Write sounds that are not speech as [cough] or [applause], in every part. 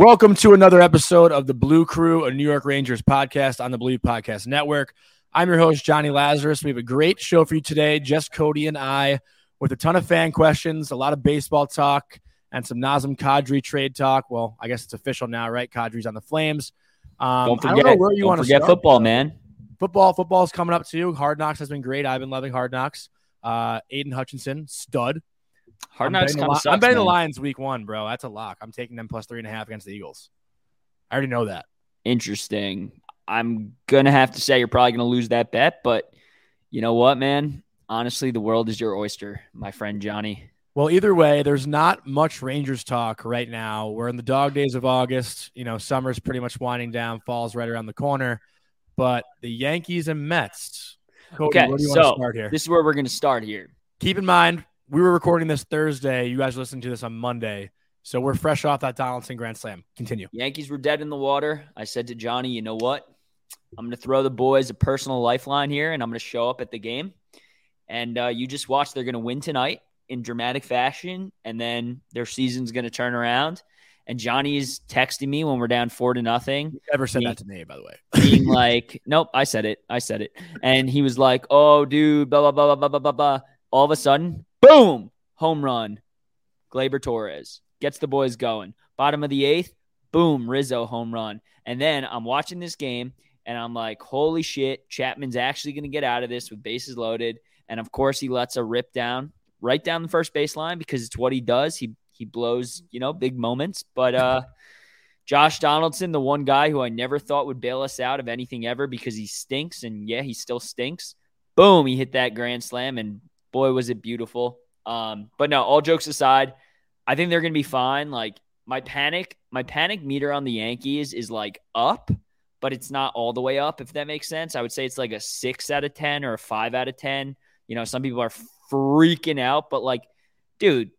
Welcome to another episode of the Blue Crew, a New York Rangers podcast on the Blue Podcast Network. I'm your host, Johnny Lazarus. We have a great show for you today. Just Cody and I, with a ton of fan questions, a lot of baseball talk, and some Nazem Kadri trade talk. Well, I guess it's official now, right? Kadri's on the Flames. Um, Don't I forget, don't know where you want to forget start. football, man. Football, football is coming up too. Hard Knocks has been great. I've been loving Hard Knocks. Uh, Aidan Hutchinson, stud. Hard I'm knocks betting, sucks. I'm betting the. Lions week one, bro. That's a lock. I'm taking them plus three and a half against the Eagles. I already know that. Interesting. I'm gonna have to say you're probably gonna lose that bet, but you know what, man? Honestly, the world is your oyster, my friend Johnny. Well, either way, there's not much Rangers talk right now. We're in the dog days of August. You know, summer's pretty much winding down, fall's right around the corner. But the Yankees and Mets. Cody, Okay, where do you want so to this is where we're gonna start here. Keep in mind, we were recording this Thursday. You guys listened to this on Monday. So we're fresh off that Donaldson Grand Slam. Continue. Yankees were dead in the water. I said to Johnny, you know what? I'm gonna throw the boys a personal lifeline here, and I'm gonna show up at the game. And uh, you just watch; they're gonna win tonight in dramatic fashion, and then their season's gonna turn around. And Johnny's texting me when we're down four to nothing. You never said that to me, by the way. being [laughs] like, nope, I said it. I said it. And he was like, oh, dude, blah, blah, blah, blah, blah, blah, blah. All of a sudden, boom, home run. Gleyber Torres gets the boys going. Bottom of the eighth, boom, Rizzo home run. And then I'm watching this game and I'm like, holy shit, Chapman's actually going to get out of this with bases loaded. And of course, he lets a rip down right down the first baseline because it's what he does. He he blows, you know, big moments. But uh [laughs] Josh Donaldson, the one guy who I never thought would bail us out of anything ever because he stinks, and yeah, he still stinks. Boom, he hit that grand slam, and boy, was it beautiful. Um, but no, all jokes aside, I think they're gonna be fine. Like my panic, my panic meter on the Yankees is like up, but it's not all the way up, if that makes sense. I would say it's like a six out of ten or a five out of ten. You know, some people are freaking out, but like, dude,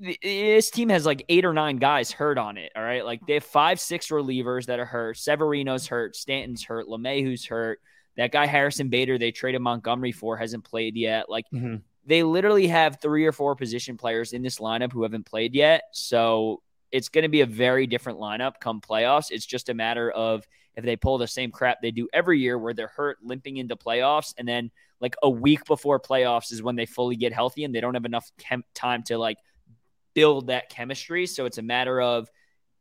this team has like eight or nine guys hurt on it. All right. Like they have five, six relievers that are hurt. Severino's hurt. Stanton's hurt. LeMahieu's hurt. That guy Harrison Bader they traded Montgomery for hasn't played yet. Like Mhm. they literally have three or four position players in this lineup who haven't played yet. So it's going to be a very different lineup come playoffs. It's just a matter of if they pull the same crap they do every year where they're hurt limping into playoffs and then like a week before playoffs is when they fully get healthy and they don't have enough chem- time to like build that chemistry. So it's a matter of,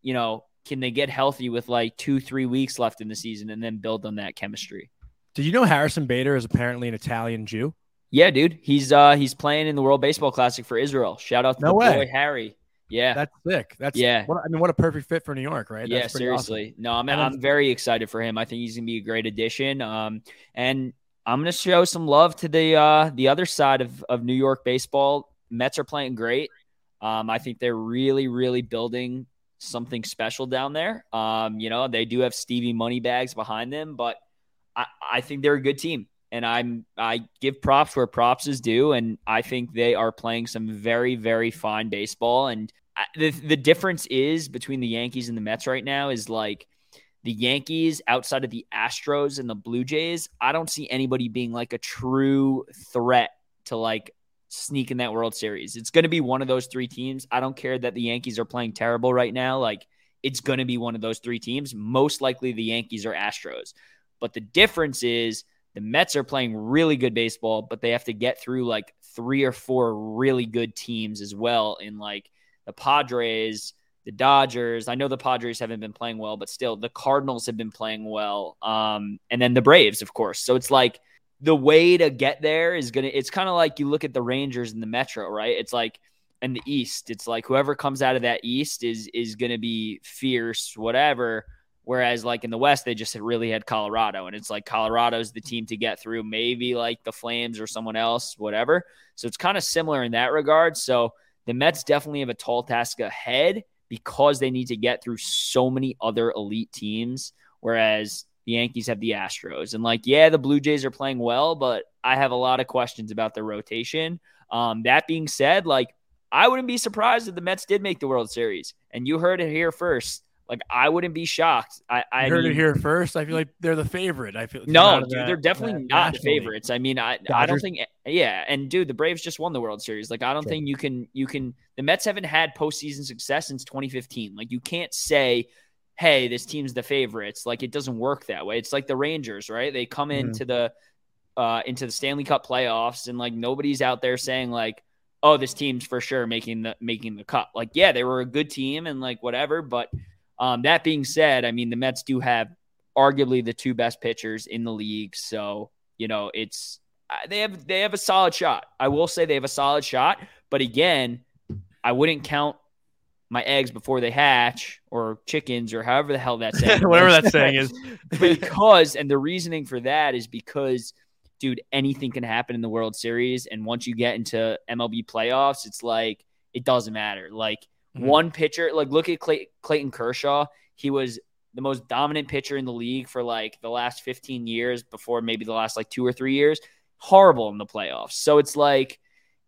you know, can they get healthy with like two, three weeks left in the season and then build on that chemistry? Did you know Harrison Bader is apparently an Italian Jew? Yeah, dude. He's uh he's playing in the World Baseball Classic for Israel. Shout out to No boy Harry. Yeah. That's sick. That's Yeah. What, I mean, what a perfect fit for New York, right? yeah, That's awesome. seriously. No, I'm I'm very excited for him. I think he's gonna be a great addition. Um, and I'm gonna show some love to the uh the other side of of New York baseball. Mets are playing great. Um, I think they're really, really building something special down there. Um, you know, they do have Stevie Moneybags behind them, but I, think they're a good team. And I'm I give props where props is due, and I think they are playing some very, very fine baseball. And the the difference is between the Yankees and the Mets right now is like the Yankees outside of the Astros and the Blue Jays. I don't see anybody being like a true threat to like sneak in that World Series. It's going to be one of those three teams. I don't care that the Yankees are playing terrible right now. Like it's going to be one of those three teams. Most likely the Yankees or Astros. But the difference is the Mets are playing really good baseball, but they have to get through like three or four really good teams as well in like the Padres, the Dodgers. I know the Padres haven't been playing well, but still the Cardinals have been playing well. Um, and then the Braves, of course. So it's like the way to get there is gonna it's kind of like you look at the Rangers in the Metro, right? It's like in the East, it's like whoever comes out of that East is is gonna be fierce, whatever. Whereas like in the West, they just really had Colorado, and it's like Colorado's the team to get through, maybe like the Flames or someone else, whatever. So it's kind of similar in that regard. So the Mets definitely have a tall task ahead because they need to get through so many other elite teams. Whereas the Yankees have the Astros. And like, yeah, the Blue Jays are playing well, but I have a lot of questions about their rotation. Um, that being said, like, I wouldn't be surprised if the Mets did make the World Series. And you heard it here first. Like, I wouldn't be shocked. I, I heard mean, it here first. I feel like they're the favorite. I feel No, dude, that- they're definitely not favorites. I mean, I I don't think yeah, and dude, the Braves just won the World Series. Like I don't Sure. think you can you can the Mets haven't had postseason success since 2015. Like you can't say, "Hey, this team's the favorites." Like it doesn't work that way. It's like the Rangers, right? They come Mhm. into the uh into the Stanley Cup playoffs and like nobody's out there saying like, "Oh, this team's for sure making the making the cup." Like yeah, they were a good team and like whatever, but um that being said, I mean, the Mets do have arguably the two best pitchers in the league. So, you know, it's uh, they have they have a solid shot. I will say they have a solid shot, but again, I wouldn't count my eggs before they hatch or chickens or however the hell that's [laughs] saying. Whatever that saying is. [laughs] because and the reasoning for that is because dude, anything can happen in the World Series and once you get into MLB playoffs, it's like it doesn't matter. Like Mhm. one pitcher, like look at Clay, Clayton Kershaw, he was the most dominant pitcher in the league for like the last 15 years before maybe the last like 2 or 3 years. Horrible in the playoffs. So it's like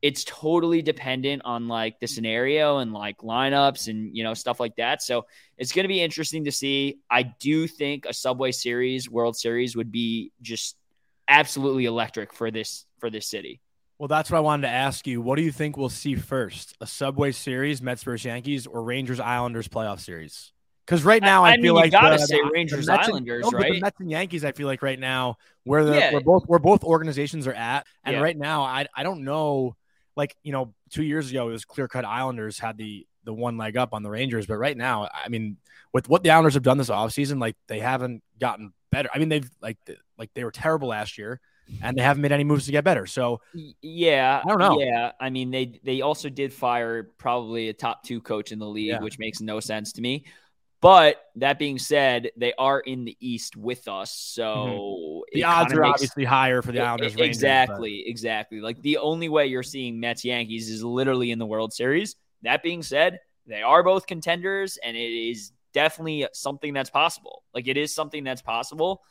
it's totally dependent on like the scenario and like lineups and you know stuff like that. So it's going to be interesting to see. I do think a Subway Series, World Series would be just absolutely electric for this for this city. Well, that's what I wanted to ask you. What do you think we'll see first? A Subway Series, Mets versus Yankees, or Rangers Islanders playoff series? Because right now I, I feel mean, you gotta the- say the Rangers Mets and- Islanders, no, but The right? Mets and Yankees, I feel like right now where the Yeah. where both where both organizations are at, and Yeah. right now I I don't know. Like you know, two years ago it was clear cut. Islanders had the the one leg up on the Rangers, but right now, I mean, with what the Islanders have done this offseason, like they haven't gotten better. I mean, they've like like they were terrible last year, and they haven't made any moves to get better. So Yeah, I don't know. Yeah, I mean they they also did fire probably a top two coach in the league, Yeah. which makes no sense to me. But that being said, they are in the East with us, so mm-hmm. the odds are makes- obviously higher for the Islanders. e- Rangers, exactly, exactly. Like the only way you're seeing Mets Yankees is literally in the World Series. That being said, they are both contenders, and it is definitely something that's possible. Like it is something that's possible,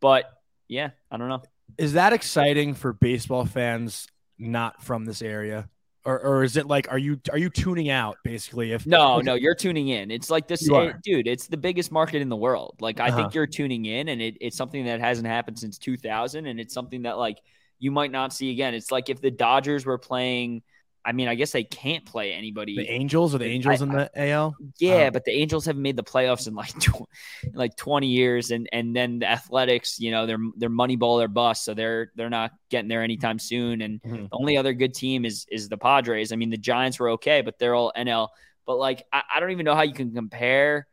but yeah, I don't know. Is that exciting for baseball fans not from this area? Or, or is it like are you are you tuning out basically if No, no, you're tuning in. It's like this, it- dude. It's the biggest market in the world. Like I Uh-huh. think you're tuning in, and it, it's something that hasn't happened since 2000, and it's something that like you might not see again. It's like if the Dodgers were playing. I mean, I guess they can't play anybody. the Angels or the Angels in the AL? Yeah, Um, but the Angels haven't made the playoffs in like [laughs] tw- in like twenty years, and and then the Athletics, you know, they're they're Moneyball or bust, so they're they're not getting there anytime soon. And Mhm. the only other good team is is the Padres. I mean, the Giants were okay, but they're all NL. But like, I, I don't even know how you can compare.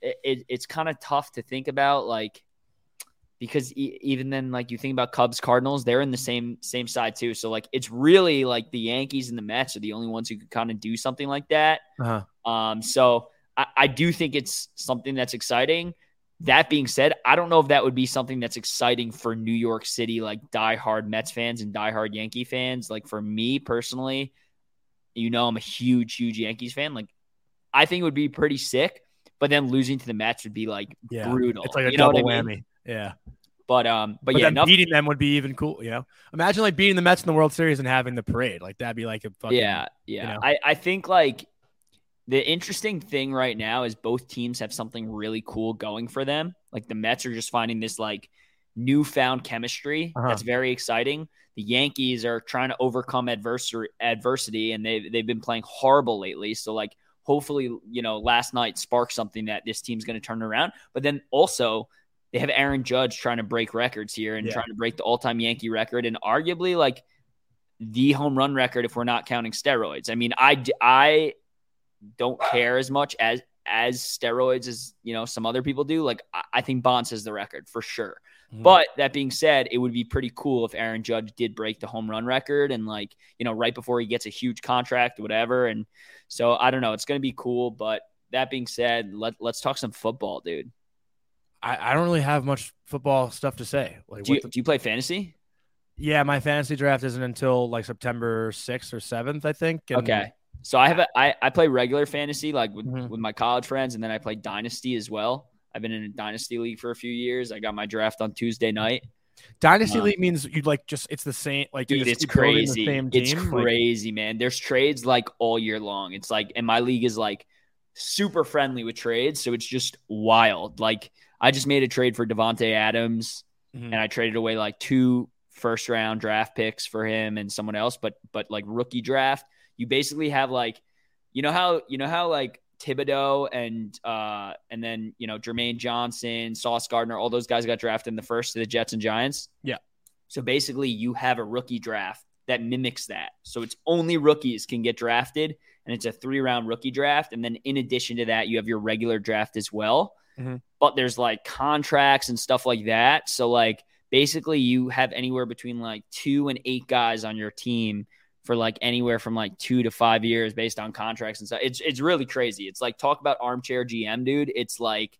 It, it, it's kind of tough to think about, like because e- even then, like you think about Cubs, Cardinals, they're in the same same side too. So like, it's really like the Yankees and the Mets are the only ones who could kind of do something like that. Uh-huh. Um, so I, I do think it's something that's exciting. That being said, I don't know if that would be something that's exciting for New York City, like diehard Mets fans and diehard Yankee fans. Like for me personally, you know, I'm a huge, huge Yankees fan. Like I think it would be pretty sick, but then losing to the Mets would be like Yeah. brutal. It's like a you double whammy. I mean? Yeah. But um, but, But, yeah, then enough, beating them would be even cool, you know. Imagine like beating the Mets in the World Series and having the parade. Like that'd be like a fucking yeah, yeah. know? I, I think like the interesting thing right now is both teams have something really cool going for them. Like the Mets are just finding this like newfound chemistry Uh-huh. that's very exciting. The Yankees are trying to overcome adversary adversity and they they've been playing horrible lately. So like hopefully, you know, last night sparked something that this team's going to turn around. But then also they have Aaron Judge trying to break records here and Yeah. trying to break the all-time Yankee record and arguably like the home run record if we're not counting steroids. I mean, I I don't care as much as as steroids as you know some other people do. Like I, I think Bonds has the record for sure. Mhm. But that being said, it would be pretty cool if Aaron Judge did break the home run record and like you know right before he gets a huge contract, whatever. And so I don't know. It's gonna be cool. But that being said, let let's talk some football, dude. I, I don't really have much football stuff to say. Like Do you, the- do you play fantasy? yeah, my fantasy draft isn't until like September sixth or seventh, I think. and- Okay. So I have a I, I play regular fantasy like with, Mhm. with my college friends, and then I play dynasty as well. I've been in a dynasty league for a few years. I got my draft on Tuesday night. Dynasty Um, league means you'd like just it's the same like Dude, it's crazy. It's team. Like, crazy, man. There's trades like all year long. It's like, and my league is like super friendly with trades. So it's just wild. Like, I just made a trade for Davante Adams Mhm. and I traded away like two first round draft picks for him and someone else, but, but like rookie draft, you basically have like, you know how, you know how like Thibodeaux and, uh, and then, you know, Jermaine Johnson, Sauce Gardner, all those guys got drafted in the first to the Jets and Giants. Yeah. So basically, you have a rookie draft that mimics that. So it's only rookies can get drafted, and it's a three round rookie draft. And then in addition to that, you have your regular draft as well. Mhm. But there's like contracts and stuff like that. So like basically, you have anywhere between like two and eight guys on your team for like anywhere from like two to five years based on contracts and stuff. It's it's really crazy. It's like talk about armchair GM, dude. It's like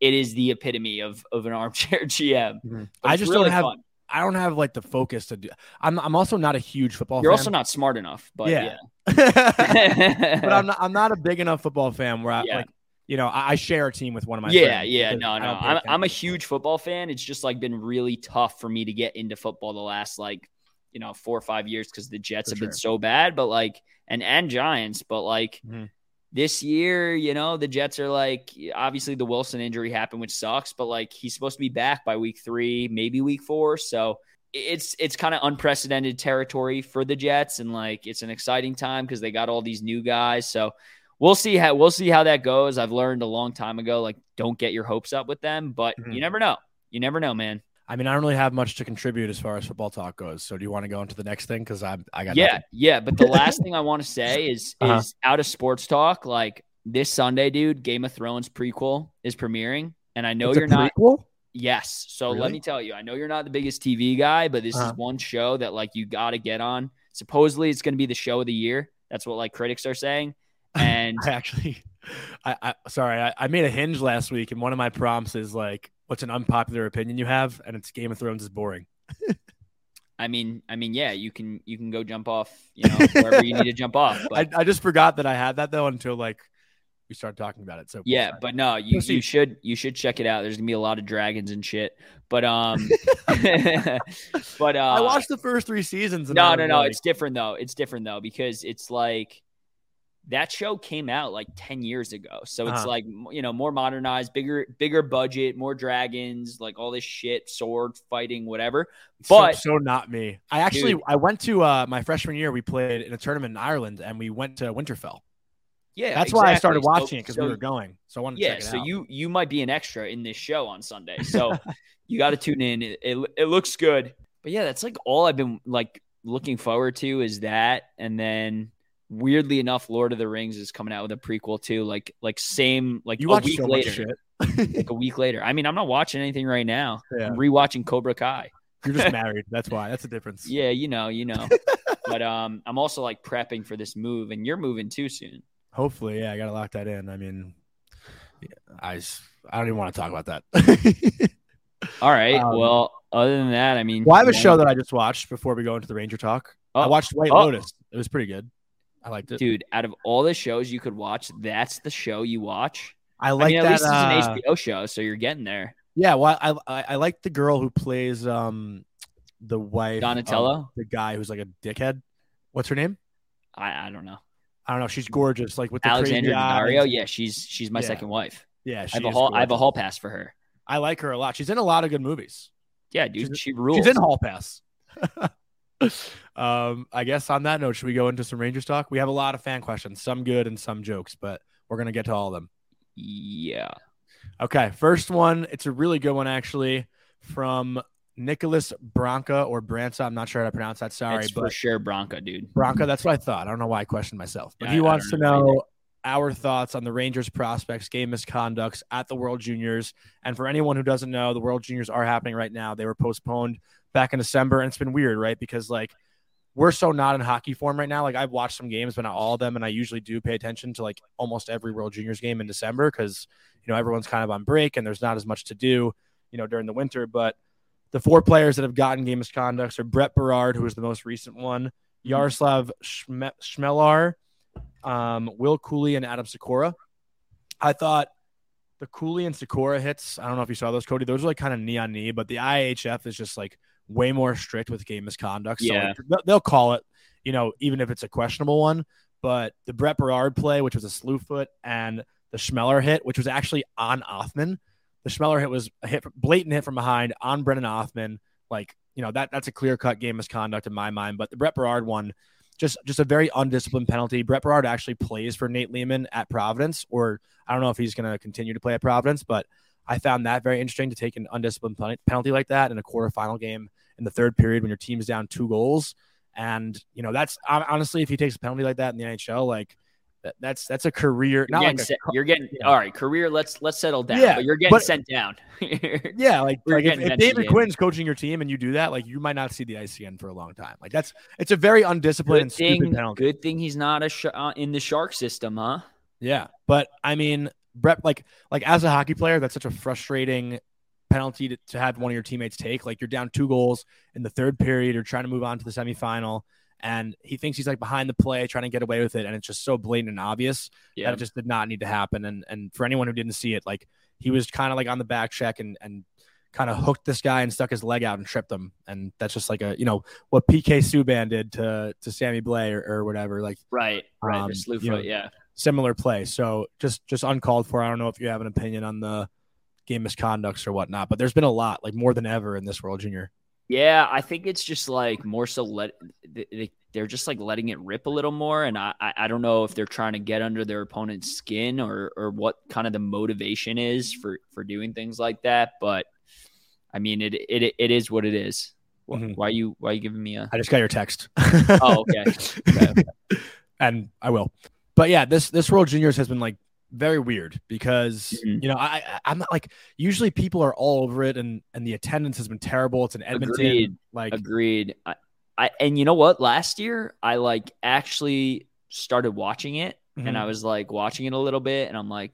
it is the epitome of of an [laughs] armchair GM. Mhm. I just really don't have fun. I don't have like the focus to do. I'm I'm also not a huge football. You're fan. also not smart enough, but Yeah. yeah. [laughs] [laughs] but I'm not I'm not a big enough football fan where I Yeah. like you know I, I share a team with one of my yeah, friends yeah, no, no. I'm, I'm a huge football fan. It's just like been really tough for me to get into football the last like, you know, four or five years because the Jets For have sure. been so bad, but like, and and Giants, but like Mhm. this year, you know, the Jets are like obviously the Wilson injury happened, which sucks, but like he's supposed to be back by week three, maybe week four, so. It's it's kind of unprecedented territory for the Jets, and like it's an exciting time because they got all these new guys. So we'll see how we'll see how that goes. I've learned a long time ago, like don't get your hopes up with them, but Mhm. you never know. You never know, man. I mean I don't really have much to contribute as far as football talk goes. So do you want to go into the next thing? Because I I got Yeah, nothing. yeah. But the last [laughs] thing I want to say is Uh-huh. is out of sports talk. Like this Sunday, dude, Game of Thrones prequel is premiering, and I know It's you're not. prequel? Yes. So let me tell you, I know you're not the biggest TV guy, but this Uh-huh. is one show that like you got to get on. Supposedly, it's going to be the show of the year. That's what like critics are saying. [laughs] And I actually, I, I sorry, I, I made a hinge last week, and one of my prompts is like, "What's an unpopular opinion you have?" And it's Game of Thrones is boring. [laughs] I mean, I mean, yeah, you can you can go jump off, you know, wherever you need to jump off. [laughs] I, But I just forgot that I had that though until like we started talking about it. So yeah, but no, you, you should you should check it out. There's gonna be a lot of dragons and shit. But um, but uh, I watched the first three seasons. And No, I no, no. like, It's different though. It's different though because it's like that show came out like 10 years ago. So it's Uh-huh. like, you know, more modernized, bigger, bigger budget, more dragons, like all this shit, sword fighting, whatever. so- but- so, not me. I actually Dude. I went to uh, my freshman year. We played in a tournament in Ireland, and we went to Winterfell. Yeah. That's why I started exactly. So- watching it because so- we were going. So I wanted to Yeah. check it So out. you, you might be an extra in this show on Sunday. So [laughs] you got to tune in. It, it, it looks good. But yeah, that's like all I've been like looking forward to is that. And then weirdly enough, Lord of the Rings is coming out with a prequel too. Like, like same, like you a week so later. shit. like a week later. I mean, I'm not watching anything right now. Yeah. I'm rewatching Cobra Kai. You're just [laughs] married. That's why. That's the difference. Yeah, you know, you know. [laughs] but um, I'm also like prepping for this move, and you're moving too soon. Hopefully, yeah. I gotta lock that in. I mean, I I don't even want to talk about that. [laughs] All right. Um, well, other than that, I mean, well, I have a show that I just watched before we go into the Ranger talk. I Oh, watched White oh. Lotus. It was pretty good. I liked it. dude. Out of all the shows you could watch, that's the show you watch. I I like mean, at that. least it's uh, an HBO show, so you're getting there. Yeah, well, I, I I like the girl who plays um the wife of Donatello? the guy who's like a dickhead. What's her name? I, I don't know. I don't know. She's gorgeous, like with the Alexandra crazy eyes. Yeah, she's she's my Yeah. second wife. Yeah, she I have a is hall. I have a hall pass for her. I like her a lot. She's in a lot of good movies. Yeah, dude, She's- she rules. She's in Hall Pass. [laughs] [laughs] um, I guess on that note, should we go into some Rangers talk? We have a lot of fan questions, some good and some jokes, but we're gonna get to all of them. Yeah. Okay, first one. It's a really good one actually from Nicholas Branca or Branca. I'm not sure how to pronounce that. Sorry, it's but for sure Bronco, dude. Branca. That's what I thought. I don't know why I questioned myself, but Yeah, he wants to know our thoughts on the Rangers prospects game misconducts at the World Juniors. And for anyone who doesn't know, the World Juniors are happening right now. They were postponed back in December, and it's been weird, right? Because like we're so not in hockey form right now. Like I've watched some games, but not all of them, and I usually do pay attention to like almost every World Juniors game in December because you know everyone's kind of on break and there's not as much to do, you know, during the winter. But the four players that have gotten game misconducts are Brett Berard, who was the most recent one, mm-hmm. Jaroslav Schme- Chmelar, um, Will Cooley, and Adam Sikora. I thought the Cooley and Sikora hits. I don't know if you saw those, Cody. Those are like kind of knee on knee, but the IIHF is just like way more strict with game misconduct. So Yeah. like, they'll- they'll call it, you know, even if it's a questionable one. But the Brett Berard play, which was a slew foot, and the Chmelar hit, which was actually on Othmann. The Chmelar hit was a hit, blatant hit from behind on Brennan Othmann. Like, you know, that that's a clear cut game misconduct in my mind. But the Brett Berard one, just just a very undisciplined penalty. Brett Berard actually plays for Nate Leaman at Providence, or I don't know if he's going to continue to play at Providence, but I found that very interesting to take an undisciplined penalty like that in a quarterfinal game in the third period when your team's down two goals. And you know that's honestly, if he takes a penalty like that in the NHL, like that, that's that's a career. You're Not getting, like a, you're getting yeah. all right. Career. Let's let's settle down. Yeah, but you're getting but- sent down. [laughs] yeah, like, like if, if David. Quinn's coaching your team and you do that, like you might not see the ICN for a long time. Like that's it's a very undisciplined and good stupid thing. penalty. Good thing he's not a sh- uh, in the shark system, huh? Yeah, but I mean, Brett, like, like as a hockey player, that's such a frustrating penalty to, to have one of your teammates take. Like, you're down two goals in the third period, you're trying to move on to the semifinal, and he thinks he's like behind the play, trying to get away with it, and it's just so blatant and obvious Yeah. that it just did not need to happen. And and for anyone who didn't see it, like he was kind of like on the back check and and kind of hooked this guy and stuck his leg out and tripped him, and that's just like a you know what PK Subban did to to Sammy Blais or, or whatever, like Right. Right. Um, you know. Yeah. similar play. So just just uncalled for. I don't know if you have an opinion on the game misconducts or whatnot, but there's been a lot, like more than ever in this World Junior. Yeah, I think it's just like more so let they- they, they're just like letting it rip a little more, and I I don't know if they're trying to get under their opponent's skin or or what kind of the motivation is for for doing things like that. But I mean, it it it is what it is. Mhm. Why you why you giving me a? I just got your text. Oh, okay. [laughs] Okay. and I will. But yeah, this this World Juniors has been like very weird because Mhm. you know I, I I'm not like usually people are all over it and and the attendance has been terrible. It's in Edmonton. Agreed. Like Agreed. I, I and you know what? Last year, I like actually started watching it, and Mhm. I was like watching it a little bit, and I'm like,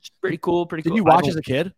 it's pretty cool, pretty did cool. Did you watch as a kid?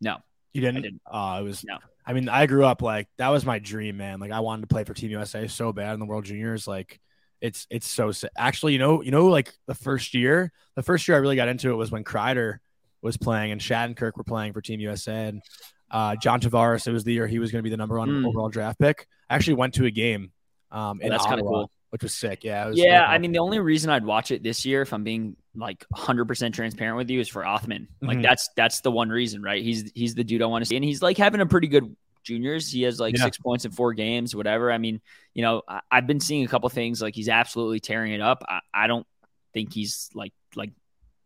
No, You didn't. didn't. Oh, it was. No. I mean, I grew up like that was my dream, man. Like I wanted to play for Team USA so bad in the World Juniors. Like it's it's so sick. Actually, you know, you know, like the first year, the first year I really got into it was when Kreider was playing and Shattenkirk were playing for Team USA and uh, John Tavares. It was the year he was going to be the number one Mm. overall draft pick. I actually went to a game um, Oh, in that's kinda Ottawa, cool. which was sick. Yeah, was Yeah, really I mean, the only reason I'd watch it this year, if I'm being like 100 percent transparent with you, is for Othmann. Like Mhm. that's that's the one reason, right? He's he's the dude I want to see, and he's like having a pretty good juniors. He has like Yeah. six points in four games, whatever. I mean, you know, I, I've been seeing a couple things like he's absolutely tearing it up. I, I don't think he's like like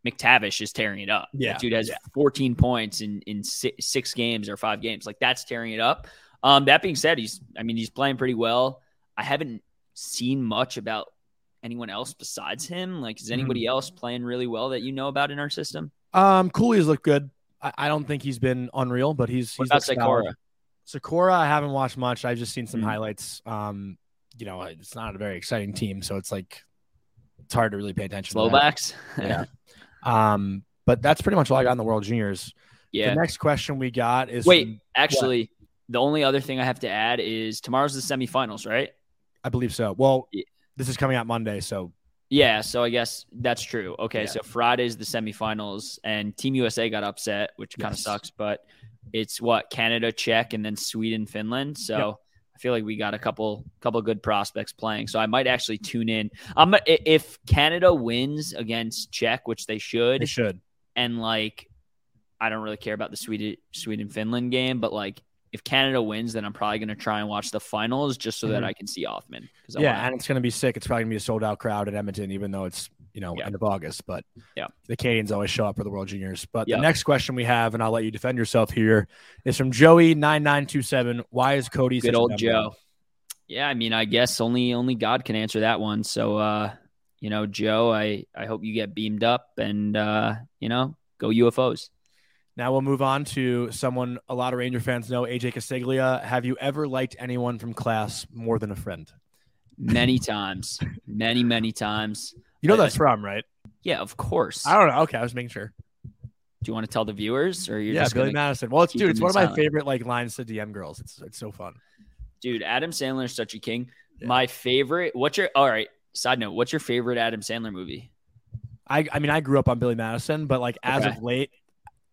McTavish is tearing it up. Yeah, that dude has yeah. 14 points in in six, six games or five games. Like that's tearing it up. Um, that being said, he's I mean he's playing pretty well. I haven't seen much about anyone else besides him. Like, is anybody Mm-hmm. else playing really well that you know about in our system? um, Cooley's looked good. I, I don't think he's been unreal, but he's What he's about looked solid. Sikora? Sikora, I haven't watched much. I've just seen some Mm. highlights. Um, you know, it's not a very exciting team, so it's like it's hard to really pay attention. to that. Slowbacks? [laughs] Yeah. Um, but that's pretty much all I got in the World Juniors. yeah. The next question we got is Wait, from- actually, the only other thing I have to add is tomorrow's the semifinals, right? I believe so. Well, Yeah. this is coming out Monday, so Yeah, so I guess that's true. Okay, Yeah. so Friday's the semifinals, and Team USA got upset, which kind of Yes. sucks. But it's what Canada, Czech, and then Sweden, Finland. So Yep. I feel like we got a couple couple good prospects playing. So I might actually tune in. Um, if Canada wins against Czech, which they should, they should. and like I don't really care about the Sweden Sweden Finland game, but like if Canada wins, then I'm probably gonna try and watch the finals just so that Mhm. I can see Othmann. Because Yeah, and it's gonna be sick. It's probably gonna be a sold out crowd at Edmonton, even though it's you know Yeah. end of August. But Yeah. the Canadians always show up for the World Juniors. But Yeah. the next question we have, and I'll let you defend yourself here, is from Joey nine nine two seven. Why is Cody good such old Joe. Yeah, I mean, I guess only only God can answer that one. So, uh, you know, Joe, I I hope you get beamed up and uh, you know, go UFOs. Now we'll move on to someone a lot of Ranger fans know, AJ Castiglia. Have you ever liked anyone from class more than a friend? Many times, many many times. You know I- that's from, right? Yeah, of course. I don't know. Okay, I was making sure. Do you want to tell the viewers, or you're yeah, just Billy Madison. Well, it's dude, it's one of my silent? favorite like lines to DM girls. It's it's so fun. dude? Adam Sandler is such a king. Yeah. My favorite. What's your all right? Side note: What's your favorite Adam Sandler movie? I I mean I grew up on Billy Madison, but like as Okay. of late,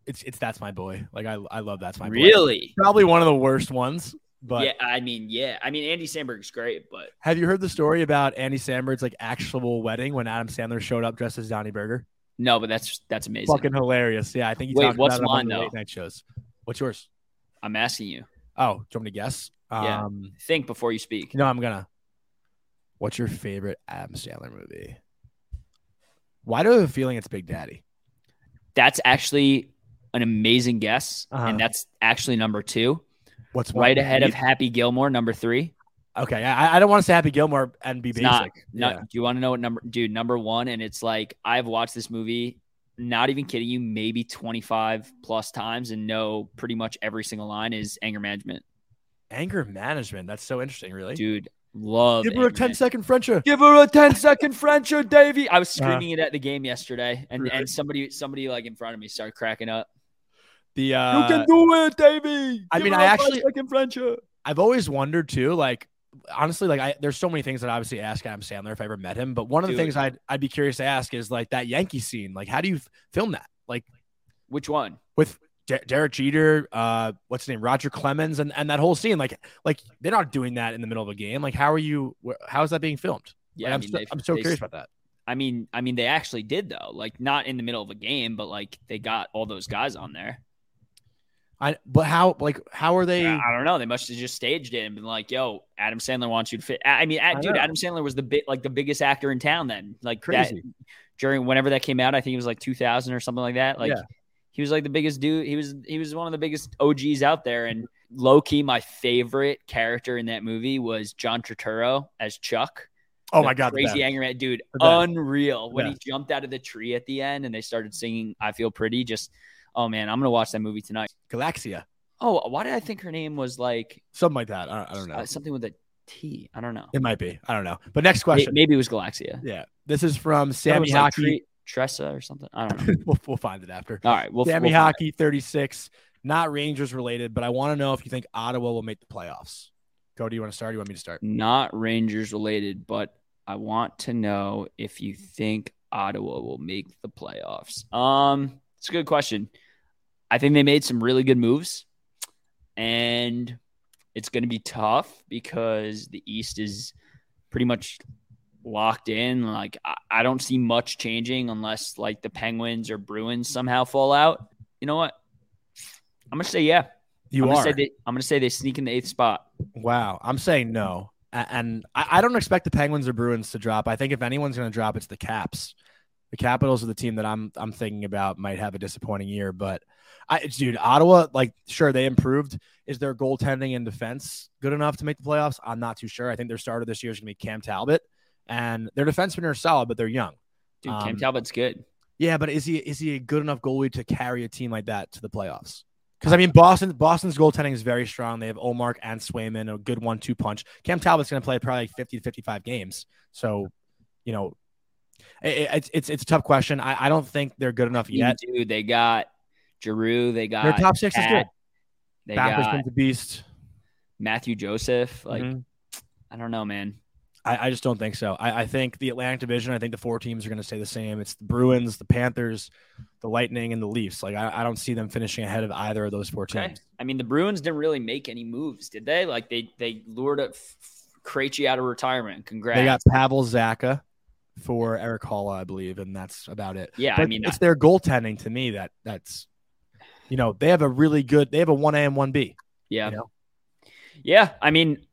It's it's that's my boy. Like I I love that's my boy. really? Probably one of the worst ones. But yeah, I mean, yeah. I mean, Andy Samberg's great, but have you heard the story about Andy Samberg's like actual wedding when Adam Sandler showed up dressed as Donny Berger? no, but that's that's amazing. Fucking hilarious. Yeah, I think he Wait, talked what's about it on mine, the late night shows. What's yours? I'm asking you. Oh, do you want me to guess? Yeah. Um, Think before you speak. no, I'm gonna. What's your favorite Adam Sandler movie? Why do I have a feeling it's Big Daddy? That's actually an amazing guess, Uh-huh. and that's actually number two, What's right one- ahead of Happy Gilmore, number three. Okay, I, I don't want to say Happy Gilmore and be It's basic. not. No, Yeah. do you want to know what number, dude? Number one, and it's like I've watched this movie. Not even kidding you, maybe 25 plus times and know pretty much every single line is anger management. Anger management. That's so interesting. Really. Dude, love Give her a anger 10 management. second Frencher. Give her a 10 second Frencher, Davey. I was Uh-huh. screaming it at the game yesterday, and, Really? and somebody somebody like in front of me started cracking up. The uh, you can do it, Davy. I mean, I actually- second Frencher. I've always wondered too, like honestly, like I there's so many things that I obviously ask Adam Sandler if I ever met him. But one of the things I'd I'd be curious to ask is like that Yankee scene. Like, how do you f- film that? Like Which one? with D- Derek Jeter, uh, what's his name, Roger Clemens, and, and that whole scene. Like, like they're not doing that in the middle of a game. Like, how are you? wh- How is that being filmed? Yeah, Like, I I'm, mean, so, I'm so curious about that. I mean, I mean, they actually did though. Like, not in the middle of a game, but like they got all those guys on there. I but how like how are they? I don't know. They must have just staged it and been like, "Yo, Adam Sandler wants you to fit." I mean, I dude, know. Adam Sandler was the bit like the biggest actor in town then. Like that- Crazy. during whenever that came out, I think it was like 2000 or something like that. Like Yeah. he was like the biggest dude. He was he was one of the biggest OGs out there. And low key, my favorite character in that movie was John Turturro as Chuck. oh my god, crazy angry man, dude, unreal. When he jumped out of the tree at the end and they started singing "I Feel Pretty," just oh man, I'm gonna watch that movie tonight. Galaxia, Oh, why did I think her name was like something like that. I don't, I don't know. uh, something with a T? I don't know. it might be. I don't know. But next question. Maybe it was Galaxia. Yeah, this is from Sammy like Hockey. Tre- Tressa or something. I don't [laughs] know. we'll, we'll find it after. All right, we'll Sammy we'll Hockey, 36. Not Rangers related, but I want to know if you think Ottawa will make the playoffs. Go. Do you want to start? Or you want me to start? Not Rangers related, but I want to know if you think Ottawa will make the playoffs. Um, it's a good question. I think they made some really good moves, and it's going to be tough because the East is pretty much locked in. Like I, I don't see much changing unless like the Penguins or Bruins somehow fall out. You know what? I'm gonna say yeah. You I'm are. Gonna say they, I'm gonna say they sneak in the eighth spot. Wow. I'm saying no. And I I don't expect the Penguins or Bruins to drop. I think if anyone's going to drop, it's the Caps. The Capitals are the team that I'm I'm thinking about might have a disappointing year, but I dude, Ottawa, like sure they improved. Is their goaltending and defense good enough to make the playoffs? I'm not too sure. I think their starter this year is going to be Cam Talbot, and their defensemen are solid, but they're young. Dude, Cam Um, Talbot's good. Yeah, but is he is he a good enough goalie to carry a team like that to the playoffs? Because I mean, Boston Boston's goaltending is very strong. They have Ullmark and Swayman, a good one-two punch. Cam Talbot's going to play probably 50 to 55 games. So, you know, it's it's it's a tough question. I, I don't think they're good enough yet. Dude, they got Giroux. They got Their top six is good. They Backer's got a beast. Matthew Joseph. Like Mhm. I don't know, man. I, I just don't think so. I, I think the Atlantic Division. I think the four teams are going to stay the same. It's the Bruins, the Panthers, the Lightning, and the Leafs. Like I, I don't see them finishing ahead of either of those four Okay. teams. I mean, the Bruins didn't really make any moves, did they? Like they they lured up Krejci out of retirement. Congrats. They got Pavel Zacha for Erik Haula, I believe, and that's about it. yeah, But I mean, it's their goaltending to me that that's, you know, they have a really good. They have a one A and one B. yeah, you know? yeah. I mean,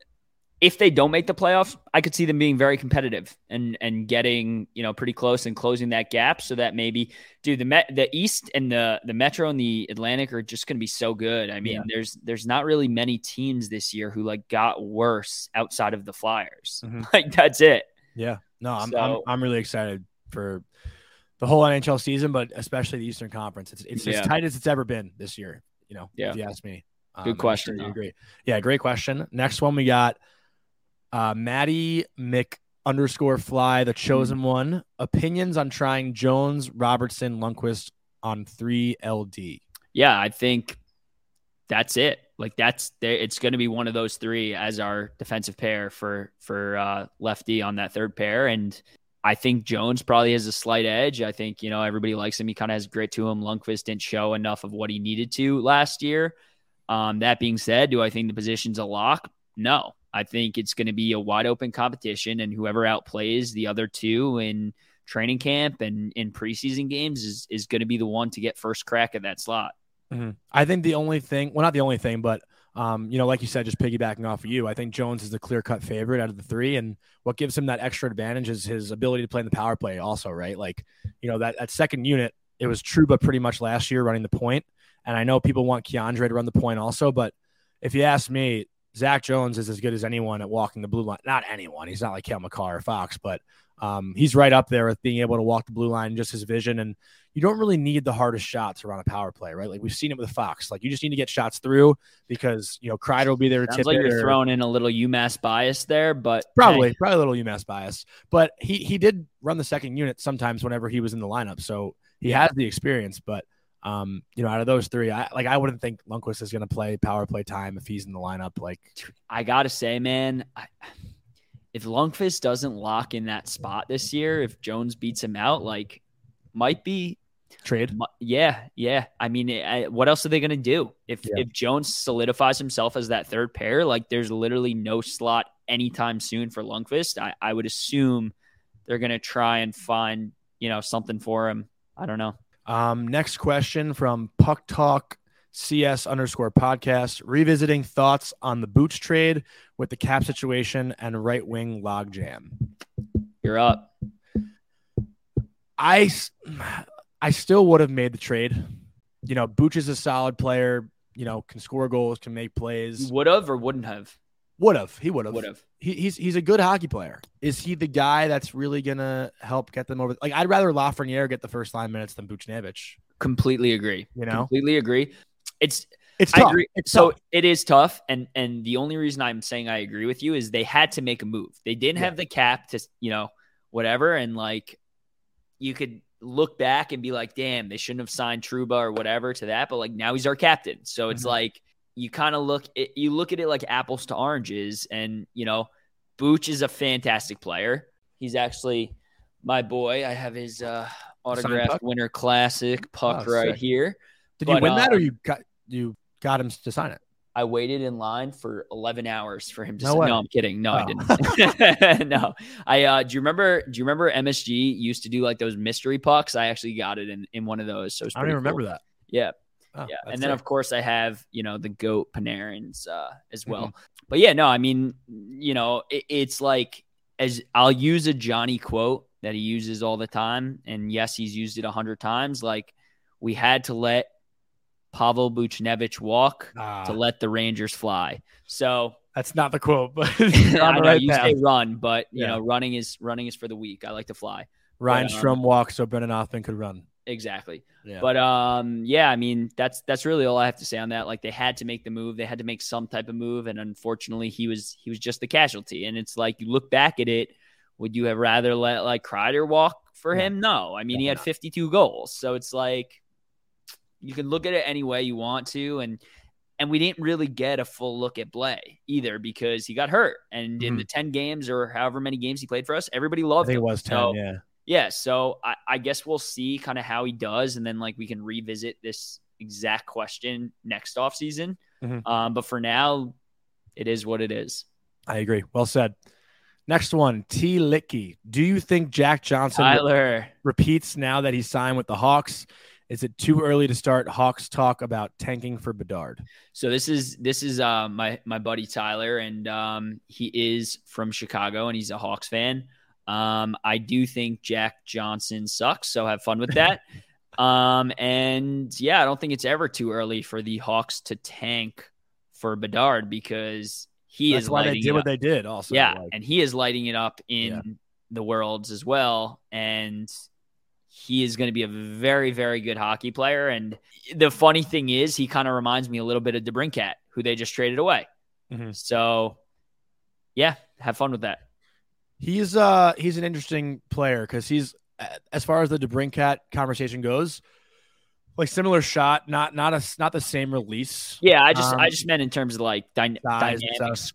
if they don't make the playoffs, I could see them being very competitive and and getting you know pretty close and closing that gap, so that maybe, dude, the Met, the East and the the Metro and the Atlantic are just going to be so good. I mean, Yeah. there's there's not really many teams this year who like got worse outside of the Flyers. Mhm. [laughs] Like that's it. Yeah, no, I'm, I'm I'm really excited for the whole NHL season, but especially the Eastern Conference. It's it's Yeah. as tight as it's ever been this year. You know, Yeah. if you ask me. Um, Good I'm question, sure you agree. Yeah, great question. Next one we got uh Maddie Mick underscore fly, the chosen one. Opinions on trying Jones, Robertson, Lundkvist on three LD. yeah, I think that's it. Like that's there. it's going to be one of those three as our defensive pair for for uh, lefty on that third pair, and I think Jones probably has a slight edge. I think, you know, everybody likes him. He kind of has grit to him. Lundkvist didn't show enough of what he needed to last year. Um, that being said, do I think the position's a lock? No. I think it's going to be a wide open competition, and whoever outplays the other two in training camp and in preseason games is, is going to be the one to get first crack at that slot. Mm-hmm. I think the only thing, well, not the only thing, but um, you know, like you said, just piggybacking off of you, I think Jones is the clear cut favorite out of the three. And what gives him that extra advantage is his ability to play in the power play, also, right? Like, you know, that, that second unit, it was Trouba pretty much last year running the point. And I know people want K'Andre to run the point also, but if you ask me, Zac Jones is as good as anyone at walking the blue line. Not anyone. He's not like Cale Makar or Fox, but um, he's right up there with being able to walk the blue line, just his vision. And you don't really need the hardest shots around a power play, right? Like we've seen it with Fox. Like you just need to get shots through because you know Kreider will be there to Sounds like you're throwing in a little UMass bias there, but Probably, hey, probably a little UMass bias, but he he did run the second unit sometimes whenever he was in the lineup, so he has the experience. But um, you know, out of those three, I like I wouldn't think Lundkvist is going to play power play time if he's in the lineup. Like, I gotta say, man, I, if Lundkvist doesn't lock in that spot this year, if Jones beats him out, like might be trade. Yeah, yeah. I mean, I, what else are they going to do if Yeah. if Jones solidifies himself as that third pair? Like, there's literally no slot anytime soon for Lundkvist. I, I would assume they're going to try and find you know something for him. I don't know. Um, next question from Puck Talk CS underscore podcast, revisiting thoughts on the Booch trade with the cap situation and right wing logjam. You're up. I, I still would have made the trade. You know, Booch is a solid player. You know, can score goals, can make plays. Would have or wouldn't have. Would have. He would have. Would have. He, he's he's a good hockey player. Is he the guy that's really gonna help get them over? Like I'd rather Lafreniere get the first line minutes than Buchnevich. Completely agree. You know? completely agree. It's It's I tough. agree. It's so tough. it is tough, and and the only reason I'm saying I agree with you is they had to make a move. They didn't Yeah. have the cap to you know whatever, and like you could look back and be like, damn, they shouldn't have signed Trouba or whatever to that, but like now he's our captain, so it's Mhm. like you kind of look it, you look at it like apples to oranges, and you know, Booch is a fantastic player. He's actually my boy. I have his uh autographed winter classic puck Oh, right sick. here. Did but, you win that, or um, you got you got him to sign it? I waited in line for 11 hours for him to No say, way. no, I'm kidding. No, I Oh. didn't. [laughs] no, I, uh, do you remember, do you remember MSG used to do like those mystery pucks? I actually got it in, in one of those. So I don't even remember that. Yeah. Oh, yeah. And then of course I have, you know, the goat Panarin's, uh, as well. Mm-hmm. But yeah, no, I mean, you know, it, it's like, as I'll use a Johnny quote that he uses all the time. And yes, he's used it a hundred times. Like we had to let Pavel Buchnevich walk Ah, to let the Rangers fly. So that's not the quote, but [laughs] [laughs] I know right you path. say run, but you Yeah. know, running is running is for the weak. I like to fly. Ryan but, um, Strome walked so Brennan Othmann could run. Exactly. Yeah. But um yeah, I mean that's that's really all I have to say on that. Like they had to make the move. They had to make some type of move and unfortunately he was he was just the casualty. And it's like you look back at it, would you have rather let like Kreider walk for him? No. I mean, he had Definitely 52 goals. So it's like you can look at it any way you want to and and we didn't really get a full look at Blais either because he got hurt. And in Mhm. the 10 games or however many games he played for us, everybody I loved think it was ten. So, yeah. yeah, so I, I guess we'll see kind of how he does, and then like we can revisit this exact question next offseason. Mhm. Um, but for now, it is what it is. I agree. Well said. Next one, T. Licky. Do you think Jack Johnson Tyler, repeats now that he's signed with the Hawks? Is it too early to start Hawks talk about tanking for Bedard? so this is this is uh, my my buddy Tyler, and um, he is from Chicago, and he's a Hawks fan. Um, I do think Jack Johnson sucks, so have fun with that. [laughs] um, and yeah, I don't think it's ever too early for the Hawks to tank for Bedard because he That's is why they lighting did it what up. they did. Also, yeah, like- and he is lighting it up in Yeah. the worlds as well. And he is going to be a very, very good hockey player. And the funny thing is, he kind of reminds me a little bit of DeBrincat, who they just traded away. Mhm. So, yeah, have fun with that. He's uh he's an interesting player because he's as far as the DeBrincat conversation goes, like similar shot, not not a not the same release. Yeah, I just I Um, just meant in terms of like dy- dynamic,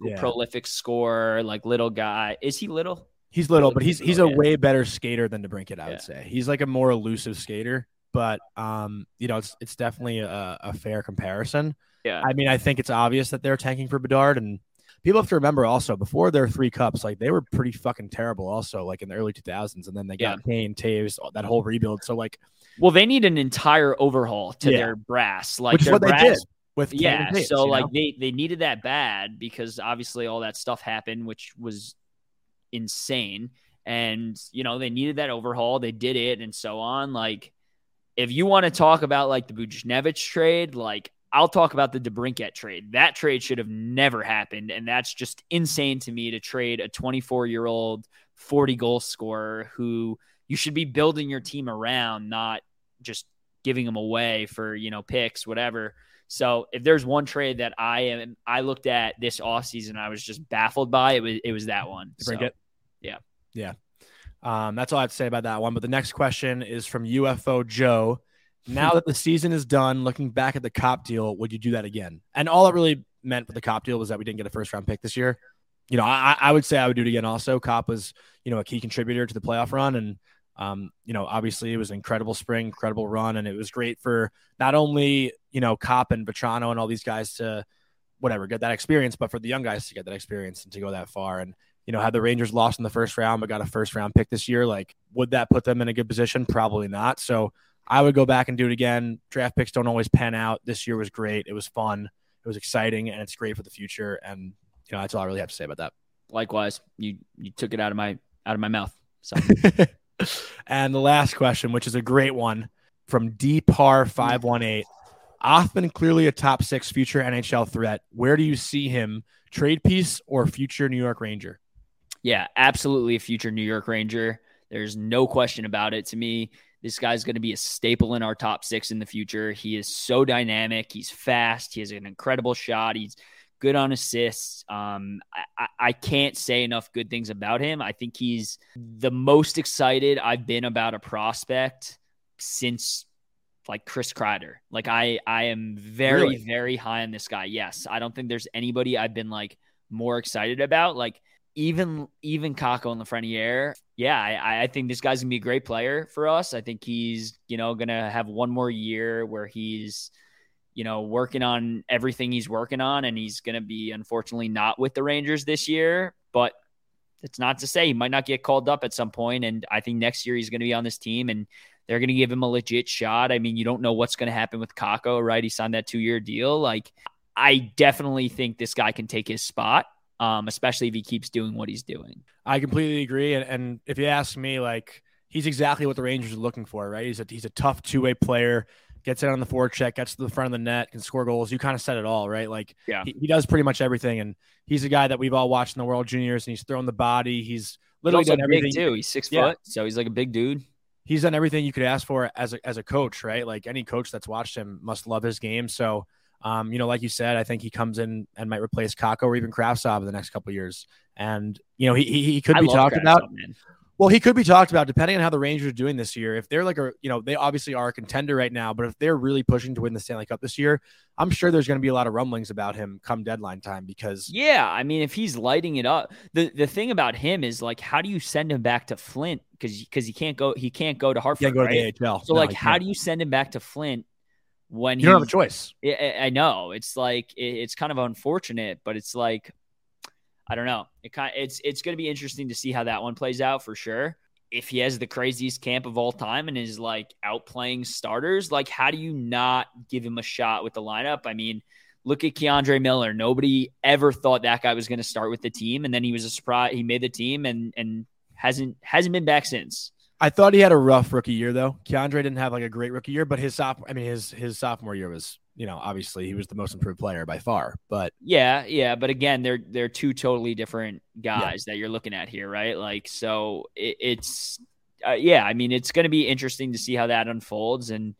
yeah. prolific scorer, like little guy. Is he little? He's little, but he's he's a Yeah. way better skater than DeBrincat. I Yeah. would say he's like a more elusive skater, but um, you know, it's it's definitely a, a fair comparison. Yeah. I mean, I think it's obvious that they're tanking for Bedard, and people have to remember also before their three cups, like they were pretty fucking terrible. Also, like in the early two thousands, and then they got Kane, Toews, that whole rebuild. So like, Well, they need an entire overhaul to Yeah. their brass. Like which is their what brass, they did with Kane Yeah. Toews, so like know? they they needed that bad because obviously all that stuff happened, which was insane. And you know they needed that overhaul. They did it, and so on. Like, if you want to talk about like the Buchnevich trade, like I'll talk about the DeBrincat trade. That trade should have never happened, and that's just insane to me to trade a 24 year old 40 goal scorer who you should be building your team around, not just giving them away for you know picks, whatever. So if there's one trade that I am I looked at this offseason, I was just baffled by it was it was that one. So, DeBrincat. Yeah. yeah. Um, that's all I have to say about that one. But the next question is from UFO Joe. Now that the season is done, looking back at the Copp deal, would you do that again? And all it really meant for the Copp deal was that we didn't get a first round pick this year. You know, I, I would say I would do it again. Also, Copp was you know a key contributor to the playoff run, and um, you know obviously it was an incredible spring, incredible run, and it was great for not only you know Copp and Vatrano and all these guys to whatever get that experience, but for the young guys to get that experience and to go that far. And you know, had the Rangers lost in the first round but got a first round pick this year, like would that put them in a good position? Probably not. So I would go back and do it again. Draft picks don't always pan out. This year was great. It was fun. It was exciting, and it's great for the future. And you know, that's all I really have to say about that. Likewise, you you took it out of my out of my mouth. So [laughs] and the last question, which is a great one from DPAR518. Othmann clearly a top six future NHL threat. Where do you see him? Trade piece or future New York Ranger? Yeah, absolutely a future New York Ranger. There's no question about it. To me, this guy's going to be a staple in our top six in the future. He is so dynamic. He's fast. He has an incredible shot. He's good on assists. Um, I, I, can't say enough good things about him. I think he's the most excited I've been about a prospect since like Chris Kreider. Like I, I am very, Really? very high on this guy. Yes, I don't think there's anybody I've been like more excited about. Like even even Kakko and Lafreniere, yeah, I, I think this guy's gonna be a great player for us. I think he's you know gonna have one more year where he's you know working on everything he's working on, and he's gonna be unfortunately not with the Rangers this year. But it's not to say he might not get called up at some point, and I think next year he's gonna be on this team and. They're going to give him a legit shot. I mean, you don't know what's going to happen with Kakko, right? He signed that two year deal. Like, I definitely think this guy can take his spot, um, especially if he keeps doing what he's doing. I completely agree. And, and if you ask me, like he's exactly what the Rangers are looking for, right? He's a he's a tough two way player, gets it on the forward check, gets to the front of the net, can score goals. You kind of said it all, right? Like Yeah. he, he does pretty much everything. And he's a guy that we've all watched in the World Juniors, and he's thrown the body. He's literally He's done big everything. too. He's six Yeah. foot, so he's like a big dude. He's done everything you could ask for as a as a coach, right? Like any coach that's watched him must love his game. So. Um, you know, like you said, I think he comes in and might replace Kakko or even Kravtsov in the next couple of years. And you know, he he, he could I be talked Kravtsov, about. man. Well, he could be talked about depending on how the Rangers are doing this year. If they're like a, you know, they obviously are a contender right now, but if they're really pushing to win the Stanley Cup this year, I'm sure there's going to be a lot of rumblings about him come deadline time because Yeah, I mean, if he's lighting it up, the the thing about him is like, how do you send him back to Flint? Because because he can't go, he can't go to Hartford, can't go to right? the AHL. So No, like, how do you send him back to Flint when you don't have a choice? I, I- know it's like it, it's kind of unfortunate, but it's like I don't know. It kind it's it's going to be interesting to see how that one plays out for sure. If he has the craziest camp of all time and is like outplaying starters, like how do you not give him a shot with the lineup? I mean, look at K'Andre Miller. Nobody ever thought that guy was going to start with the team, and then he was a surprise. He made the team and and hasn't hasn't been back since. I thought he had a rough rookie year though. K'Andre didn't have like a great rookie year, but his sophomore, I mean his his sophomore year was, you know, obviously he was the most improved player by far. But Yeah, yeah, but again, they're they're two totally different guys that you're looking at here, right? Like, so it, it's uh, yeah. I mean, it's going to be interesting to see how that unfolds, and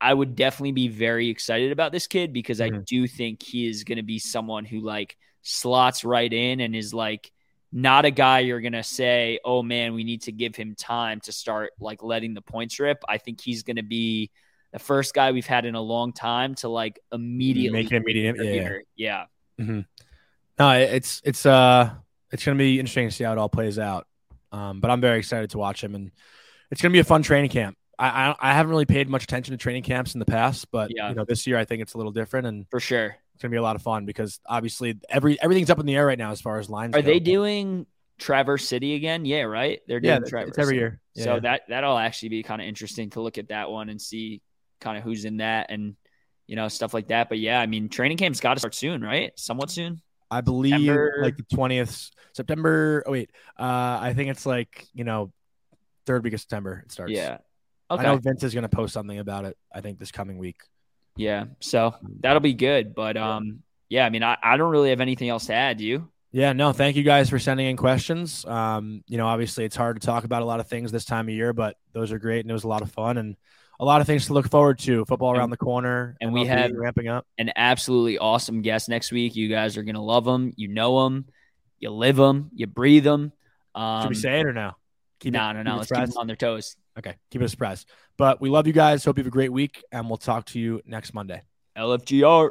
I would definitely be very excited about this kid because I Mhm. do think he is going to be someone who like slots right in and is like not a guy you're going to say, oh man, we need to give him time to start like letting the points rip. I think he's going to be the first guy we've had in a long time to like immediately make an immediate, yeah, yeah. yeah. No, it's it's uh it's gonna be interesting to see how it all plays out. Um, but I'm very excited to watch him, and it's going to be a fun training camp. I, I, I haven't really paid much attention to training camps in the past, but Yeah. you know this year I think it's a little different, and For sure. It's going to be a lot of fun because obviously every everything's up in the air right now as far as lines. Are go. they doing Traverse City again? Yeah, right. They're doing Yeah, Traverse it's every City. year. Yeah, So yeah. that that'll actually be kind of interesting to look at that one and see kind of who's in that and you know stuff like that. But yeah, I mean, training camp's got to start soon, right? Somewhat soon. I believe September- like the twentieth September. Oh wait, uh, I think it's like you know third week of September it starts. Yeah. I know Vince is going to post something about it. I think this coming week. Yeah. So that'll be good. But um, yeah. I mean, I, I don't really have anything else to add. Do you? Yeah, no, thank you guys for sending in questions. Um, you know, obviously it's hard to talk about a lot of things this time of year, but those are great and it was a lot of fun and a lot of things to look forward to. Football around the corner, and we MLB have- ramping up. An absolutely awesome guest next week. You guys are gonna love them. You know them. You live them. You breathe them. Um, Should we say it or no? Keep no, it, no, keep no. it Let's keep them on their toes. Okay, keep it a surprise. But we love you guys. Hope you have a great week, and we'll talk to you next Monday. LFGR.